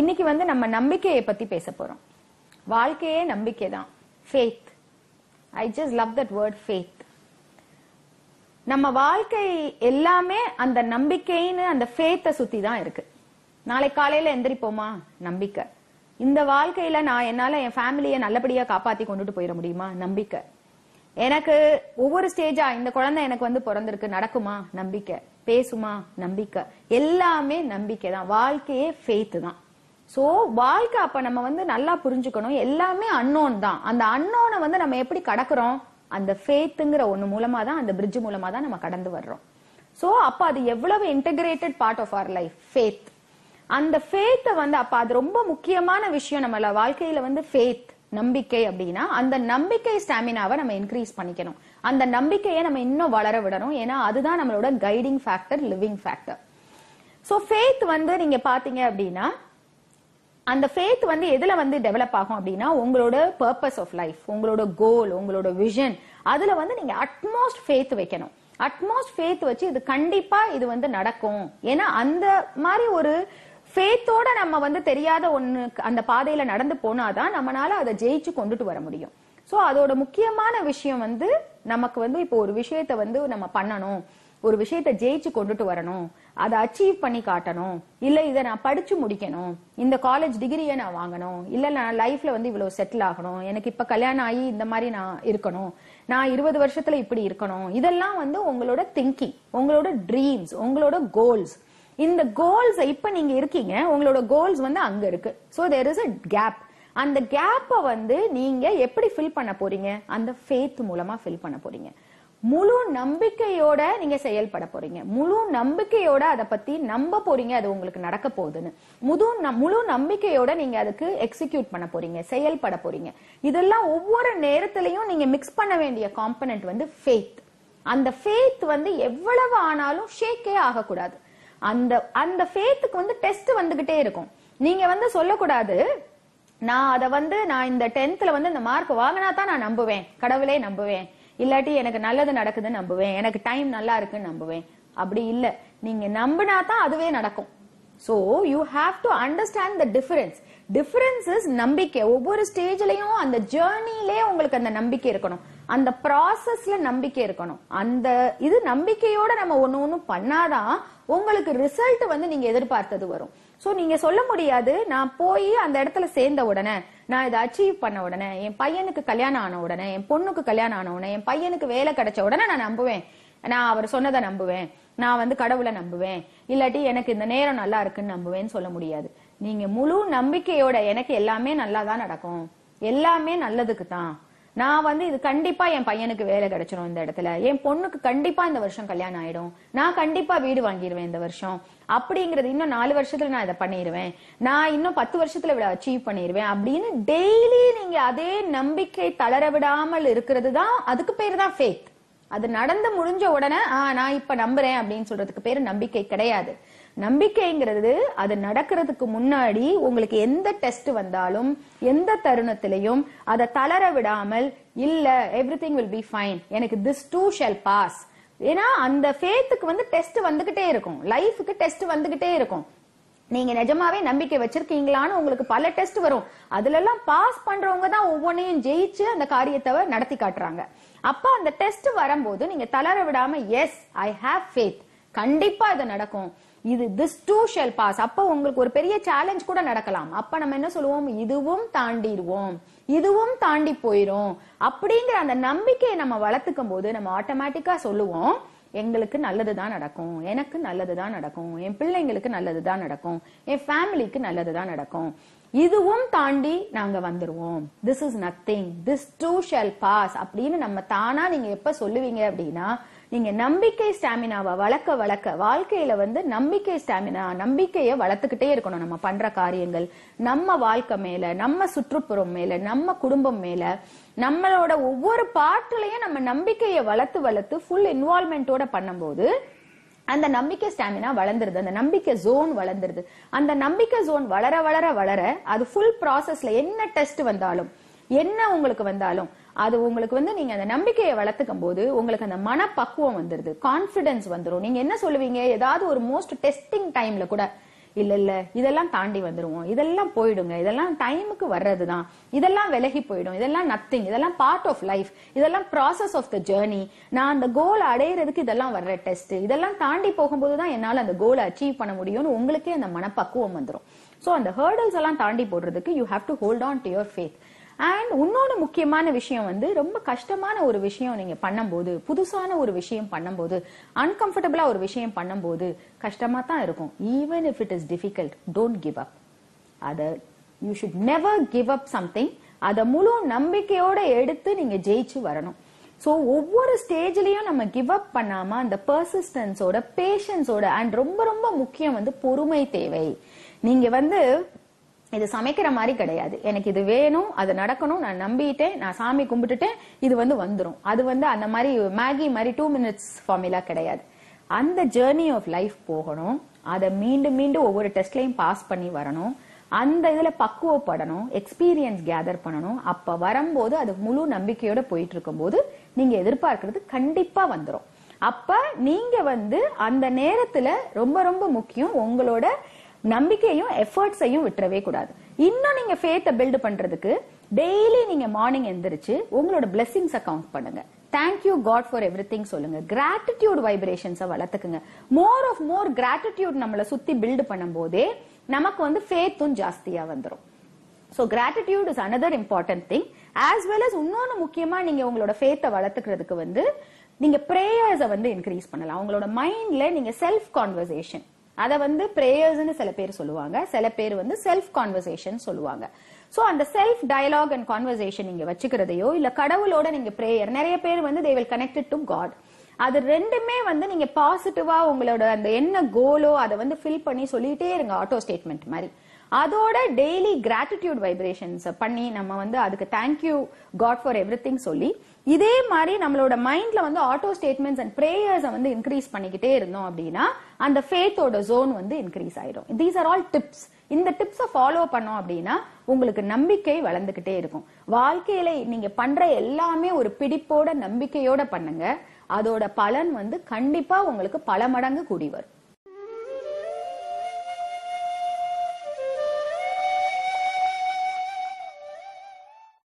இன்னைக்கு வந்து நம்ம நம்பிக்கையை பத்தி பேச போறோம். வாழ்க்கையே நம்பிக்கை தான் faith I just love that word faith நம்ம வாழ்க்கை எல்லாமே அந்த நம்பிக்கைன்னு அந்த ஃபேத்தை சுத்தி தான் இருக்கு. நாளை காலையில எந்திரிப்போமா? நம்பிக்கை. இந்த வாழ்க்கையில நான் என்னால என் ஃபேமிலியை நல்லபடியா காப்பாத்தி கொண்டுட்டு போயிட முடியுமா? நம்பிக்கை. எனக்கு ஒவ்வொரு ஸ்டேஜா இந்த குழந்தை எனக்கு வந்து பிறந்திருக்கு நடக்குமா? நம்பிக்கை. பேசுமா? நம்பிக்கை. எல்லாமே நம்பிக்கை தான் வாழ்க்கையே ஃபேத் தான். சோ வாழ்க்கை அப்ப நம்ம வந்து நல்லா புரிஞ்சுக்கணும். எல்லாமே அன்னோன் தான். அந்த அன்னோனை வந்து நம்ம எப்படி கடக்குறோம்? அந்த ஃபேத்துங்கிற ஒண்ணு மூலமா தான் அந்த பிரிட்ஜ் மூலமா தான் நம்ம கடந்து வர்றோம். சோ அப்ப அது எவ்வளவு integrated part of our life faith அந்த ஃபேத்தை வந்து அப்ப அது ரொம்ப முக்கியமான விஷயம் நம்மள வாழ்க்கையில வந்து ஃபேத் நம்பிக்கை அப்படின்னா அந்த நம்பிக்கை ஸ்டாமினாவை நம்ம இன்க்ரீஸ் பண்ணிக்கணும். அந்த நம்பிக்கையை நம்ம இன்னும் வளர விடணும். ஏன்னா அதுதான் நம்மளோட guiding factor living factor so faith வந்து நீங்க பாத்தீங்க அப்படின்னா அந்த ஃபேத் வந்து எதுல வந்து டெவலப் ஆகும் அப்படின்னா உங்களோட பர்பஸ் ஆஃப் லைஃப் உங்களோட கோல் உங்களோட விஷன் அதுல வந்து நீங்க அட்மோஸ்ட் ஃபேத் வைக்கணும். அட்மோஸ்ட் ஃபேத் வச்சு இது கண்டிப்பா இது வந்து நடக்கும். ஏன்னா அந்த மாதிரி ஒரு ஃபேத்தோட நம்ம வந்து தெரியாத ஒண்ணு அந்த பாதையில நடந்து போனாதான் நம்மளால அதை ஜெயிச்சு கொண்டுட்டு வர முடியும். சோ அதோட முக்கியமான விஷயம் வந்து நமக்கு வந்து இப்போ ஒரு விஷயத்த வந்து நம்ம பண்ணணும். ஒரு விஷயத்த ஜெயிச்சு கொண்டுட்டு வரணும். அதை அச்சீவ் பண்ணி காட்டணும். இல்ல இதை நான் படிச்சு முடிக்கணும். இந்த காலேஜ் டிகிரியை நான் வாங்கணும். இல்ல நான் லைஃப்ல வந்து இவ்வளவு செட்டில் ஆகணும். எனக்கு இப்ப கல்யாணம் ஆகி இந்த மாதிரி நான் இருக்கணும். நான் இருபது வருஷத்துல இப்படி இருக்கணும். இதெல்லாம் வந்து உங்களோட திங்கிங் உங்களோட ட்ரீம்ஸ் உங்களோட கோல்ஸ் இந்த கோல்ஸ் இப்ப நீங்க இருக்கீங்க. உங்களோட கோல்ஸ் வந்து அங்க இருக்கு. So there is a gap அந்த கேப்பை வந்து நீங்க எப்படி ஃபில் பண்ண போறீங்க? அந்த ஃபேத் மூலமா ஃபில் பண்ண போறீங்க. முழு நம்பிக்கையோட நீங்க செயல்பட போறீங்க. முழு நம்பிக்கையோட அதை பத்தி நம்ப போறீங்க அது உங்களுக்கு நடக்க போகுதுன்னு. முது முழு நம்பிக்கையோட நீங்க அதுக்கு எக்ஸிக்யூட் பண்ண போறீங்க செயல்பட போறீங்க. இதெல்லாம் ஒவ்வொரு நேரத்திலையும் நீங்க மிக்ஸ் பண்ண வேண்டிய காம்பனன்ட் வந்து ஃபேத் அந்த ஃபேத் வந்து எவ்வளவு ஆனாலும் ஷேக்கே ஆகக்கூடாது. அந்த அந்த ஃபேத்துக்கு வந்து டெஸ்ட் வந்துகிட்டே இருக்கும். நீங்க வந்து சொல்லக்கூடாது நான் அதை வந்து நான் இந்த டென்த்ல வந்து இந்த மார்க் வாங்கினா தான் நான் நம்புவேன். கடவுளே நம்புவேன். இல்லாட்டி எனக்கு நல்லது நடக்குதுன்னு நம்புவேன். எனக்கு டைம் நல்லா இருக்குன்னு நம்புவேன். அப்படி இல்ல. நீங்க நம்பினா தான் அதுவே நடக்கும். So you have to understand the difference difference is நம்பிக்கை. ஒவ்வொரு ஸ்டேஜ்லயும் அந்த ஜேர்னிலே உங்களுக்கு அந்த நம்பிக்கை இருக்கணும். அந்த ப்ராசஸ்ல நம்பிக்கை இருக்கணும். அந்த இது நம்பிக்கையோட நம்ம ஒன்னு ஒண்ணு பண்ணாதான் உங்களுக்கு ரிசல்ட் வந்து நீங்க எதிர்பார்த்தது வரும். சோ நீங்க சொல்ல முடியாது நான் போய் அந்த இடத்துல சேர்ந்த உடனே நான் இதை அச்சீவ் பண்ண உடனே என் பையனுக்கு கல்யாணம் ஆன உடனே என் பொண்ணுக்கு கல்யாணம் ஆன உடனே என் பையனுக்கு வேலை கிடைச்ச உடனே நான் நம்புவேன். நான் அவர் சொன்னதை நம்புவேன். நான் வந்து கடவுளை நம்புவேன். இல்லாட்டி எனக்கு இந்த நேரம் நல்லா இருக்குன்னு நம்புவேன்னு சொல்ல முடியாது. நீங்க முழு நம்பிக்கையோட எனக்கு எல்லாமே நல்லா தான் நடக்கும். எல்லாமே நல்லதுக்கு தான் நான் வந்து இது கண்டிப்பா என் பையனுக்கு வேலை கிடைச்சிரும் இந்த இடத்துல. என் பொண்ணுக்கு கண்டிப்பா இந்த வருஷம் கல்யாணம் ஆயிடும். நான் கண்டிப்பா வீடு வாங்கிடுவேன் இந்த வருஷம். அப்படிங்கறது இன்னும் நாலு வருஷத்துல நான் இதை பண்ணிடுவேன் நான் இன்னும் பத்து வருஷத்துல இவ்வளவு அச்சீவ் பண்ணிடுவேன் அப்படின்னு டெய்லி நீங்க அதே நம்பிக்கை தளர விடாமல் இருக்கிறது தான் அதுக்கு பேர் தான் ஃபேக் அது நடந்து முடிஞ்ச உடனே ஆ நான் இப்ப நம்புறேன் அப்படின்னு சொல்றதுக்கு பேரு நம்பிக்கை கிடையாது. நம்பிக்கைங்கிறது அது நடக்கிறதுக்கு முன்னாடி உங்களுக்கு எந்த டெஸ்ட் வந்தாலும் எந்த தருணத்திலையும் அதை தளர விடாமல் இல்ல everything will be fine எனக்கு திஸ் டூ ஷெல் பாஸ் ஏன்னா அந்த ஃபேத்துக்கு வந்து டெஸ்ட் வந்துகிட்டே இருக்கும். லைஃபுக்கு டெஸ்ட் வந்துகிட்டே இருக்கும். நீங்க நிஜமாவே நம்பிக்கை வச்சிருக்கீங்களான்னு உங்களுக்கு பல டெஸ்ட் வரும். அதுல எல்லாம் பாஸ் பண்றவங்க தான் ஒவ்வொன்றையும் ஜெயிச்சு அந்த காரியத்தை நடத்தி காட்டுறாங்க. அப்ப அந்த டெஸ்ட் வரும்போது நீங்க தளர விடாம எஸ் ஐ ஹாவ் ஃபேத் கண்டிப்பா இது நடக்கும். இது திஸ் டூ ஷெல் பாஸ் அப்ப உங்களுக்கு ஒரு பெரிய சேலஞ்ச் கூட நடக்கலாம். அப்ப நம்ம என்ன சொல்லுவோம்? இதுவும் தாண்டிடுவோம். இதுவும் தாண்டி போயிரும். அப்படிங்கிற அந்த நம்பிக்கையை நம்ம வளர்த்துக்கும் போது நம்ம ஆட்டோமேட்டிக்கா சொல்லுவோம் எங்களுக்கு நல்லதுதான் நடக்கும். எனக்கு நல்லதுதான் நடக்கும். என் பிள்ளைங்களுக்கு நல்லதுதான் நடக்கும். என் ஃபேமிலிக்கு நல்லதுதான் நடக்கும். இதுவும் தாண்டி நாங்க வந்துருவோம். This is nothing this too shall pass அப்படின்னு நம்ம தானா நீங்க எப்ப சொல்லுவீங்க அப்படின்னா நீங்க நம்பிக்கை ஸ்டாமினாவை வளர்க்க வளர்க்க வாழ்க்கையில வந்து நம்பிக்கை ஸ்டாமினா நம்பிக்கையை வளர்த்துக்கிட்டே இருக்கணும். நம்ம பண்ற காரியங்கள் நம்ம வாழ்க்கை மேல நம்ம சுற்றுப்புறம் மேல நம்ம குடும்பம் மேல நம்மளோட ஒவ்வொரு பாட்டுலயும் நம்ம நம்பிக்கையை வளர்த்து வளர்த்து ஃபுல் இன்வால்மெண்டோட பண்ணும்போது அந்த நம்பிக்கை ஸ்டாமினா வளர்ந்துருது. அந்த நம்பிக்கை ஜோன் வளர்ந்துருது. அந்த நம்பிக்கை ஜோன் வளர வளர வளர அது ஃபுல் ப்ராசஸ்ல என்ன டெஸ்ட் வந்தாலும் என்ன உங்களுக்கு வந்தாலும் அது உங்களுக்கு வந்து நீங்க அந்த நம்பிக்கையை வளர்த்துக்கும் போது உங்களுக்கு அந்த மனப்பக்குவம் வந்துருது. கான்பிடன்ஸ் வந்துடும் நீங்க என்ன சொல்லுவீங்க? ஏதாவது ஒரு மோஸ்ட் டெஸ்டிங் டைம்ல கூட இல்ல இல்ல இதெல்லாம் தாண்டி வந்துருவோம். இதெல்லாம் போயிடுங்க. இதெல்லாம் டைமுக்கு வர்றதுதான். இதெல்லாம் விலகி போயிடும். இதெல்லாம் நத்திங் இதெல்லாம் பார்ட் ஆஃப் லைஃப் இதெல்லாம் ப்ராசஸ் ஆஃப் த ஜேர்னி நான் அந்த கோல் அடையிறதுக்கு இதெல்லாம் வர்ற டெஸ்ட் இதெல்லாம் தாண்டி போகும்போது தான் என்னால அந்த கோலை அச்சீவ் பண்ண முடியும்னு உங்களுக்கே அந்த மனப்பக்குவம் வந்துடும் சோ அந்த ஹேர்டல்ஸ் எல்லாம் தாண்டி போடுறதுக்கு you have to hold on to your faith and இன்னொன்று முக்கியமான விஷயம் வந்து ரொம்ப கஷ்டமான ஒரு விஷயம் நீங்க பண்ணும்போது புதுசான ஒரு விஷயம் பண்ணும்போது அன்கம்ஃபர்டபுளா ஒரு விஷயம் பண்ணும்போது கஷ்டமா தான் இருக்கும். Even if it is difficult don't give up அத you should never give up something அதை முழு நம்பிக்கையோட எடுத்து நீங்க ஜெயிச்சு வரணும். சோ ஒவ்வொரு ஸ்டேஜ்லயும் நம்ம கிவ் அப் பண்ணாம அந்த பர்சிஸ்டன்ஸோட பேஷன்ஸோட அண்ட் ரொம்ப ரொம்ப முக்கியம் வந்து பொறுமை தேவை. நீங்க வந்து இது சமைக்கிற மாதிரி கிடையாது. எனக்கு இது வேணும் அது நடக்கணும் நான் நம்பிட்டேன் நான் சாமி கும்பிட்டுட்டேன் இது வந்து வந்துடும் அது வந்து அந்த மாதிரி மேகி மாதிரி டூ மினிட்ஸ் ஃபார்முலா கிடையாது. அந்த ஜேர்னி ஆஃப் லைஃப் போகணும். அதை மீண்டும் மீண்டும் ஒவ்வொரு டெஸ்ட்லயும் பாஸ் பண்ணி வரணும். அந்த இதுல பக்குவப்படணும் எக்ஸ்பீரியன்ஸ் கேதர் பண்ணணும். அப்ப வரும்போது அது முழு நம்பிக்கையோட போயிட்டு இருக்கும்போது நீங்க எதிர்பார்க்கறது கண்டிப்பா வந்துடும் அப்ப நீங்க வந்து அந்த நேரத்துல ரொம்ப ரொம்ப முக்கியம் உங்களோட நம்பிக்கையும் எஃபர்ட்ஸையும் விட்டுறவே கூடாது. இன்னும் நீங்க ஃபேத்தை பில்டு பண்றதுக்கு டெய்லி நீங்க மார்னிங் எந்திரிச்சு உங்களோட பிளெஸிங்ஸ கவுண்ட் பண்ணுங்க. Thank you God for everything சொல்லுங்க. கிராட்டிடியூட் வைப்ரேஷன்ஸை வளர்த்துக்குங்க. மோர் ஆஃப் மோர் கிராட்டிடியூட் நம்மள சுத்தி பில்டு பண்ணும் போதே நமக்கு வந்து ஃபேத்தும் ஜாஸ்தியா வந்துரும். So gratitude is another important thing as well as இன்னொன்னு முக்கியமா நீங்க உங்களோட ஃபேத்தை வளர்த்துக்கிறதுக்கு வந்து நீங்க ப்ரேயர்ஸை வந்து இன்க்ரீஸ் பண்ணலாம். உங்களோட மைண்ட்ல நீங்க செல்ஃப் கான்வர்சேஷன் அதை வந்து ப்ரேயர்ஸ்னு சில பேர் சொல்லுவாங்க. சில பேர் வந்து செல்ஃப் கான்வர்சேஷன் சொல்லுவாங்க. சோ அந்த செல்ஃப் டயலாக் அண்ட் கான்வர்சேஷன் நீங்க வச்சுக்கிறதையோ இல்ல கடவுளோட நீங்க பிரேயர் நிறைய பேர் வந்து they will connected to God அது ரெண்டுமே வந்து நீங்க பாசிட்டிவா உங்களோட அந்த என்ன கோலோ அதை வந்து ஃபில் பண்ணி சொல்லிட்டே இருங்க ஆட்டோ ஸ்டேட்மெண்ட் மாதிரி. அதோட டெய்லி கிராட்டிடியூட் வைப்ரேஷன்ஸ் பண்ணி நம்ம வந்து அதுக்கு thank you God for everything சொல்லி இதே மாதிரி நம்மளோட மைண்ட்ல வந்து ஆட்டோ ஸ்டேட்மெண்ட்ஸ் அண்ட் ப்ரேயர்ஸை வந்து இன்க்ரீஸ் பண்ணிக்கிட்டே இருந்தோம் அப்படின்னா அந்த ஃபேத்தோட ஜோன் வந்து இன்க்ரீஸ் ஆயிடும் தீஸ் ஆர் ஆல் டிப்ஸ் இந்த டிப்ஸை ஃபாலோ பண்ணோம் அப்படின்னா உங்களுக்கு நம்பிக்கை வளர்ந்துகிட்டே இருக்கும். வாழ்க்கையில நீங்க பண்ற எல்லாமே ஒரு பிடிப்போட நம்பிக்கையோட பண்ணுங்க. அதோட பலன் வந்து கண்டிப்பா உங்களுக்கு பல மடங்கு கூடி வரும்.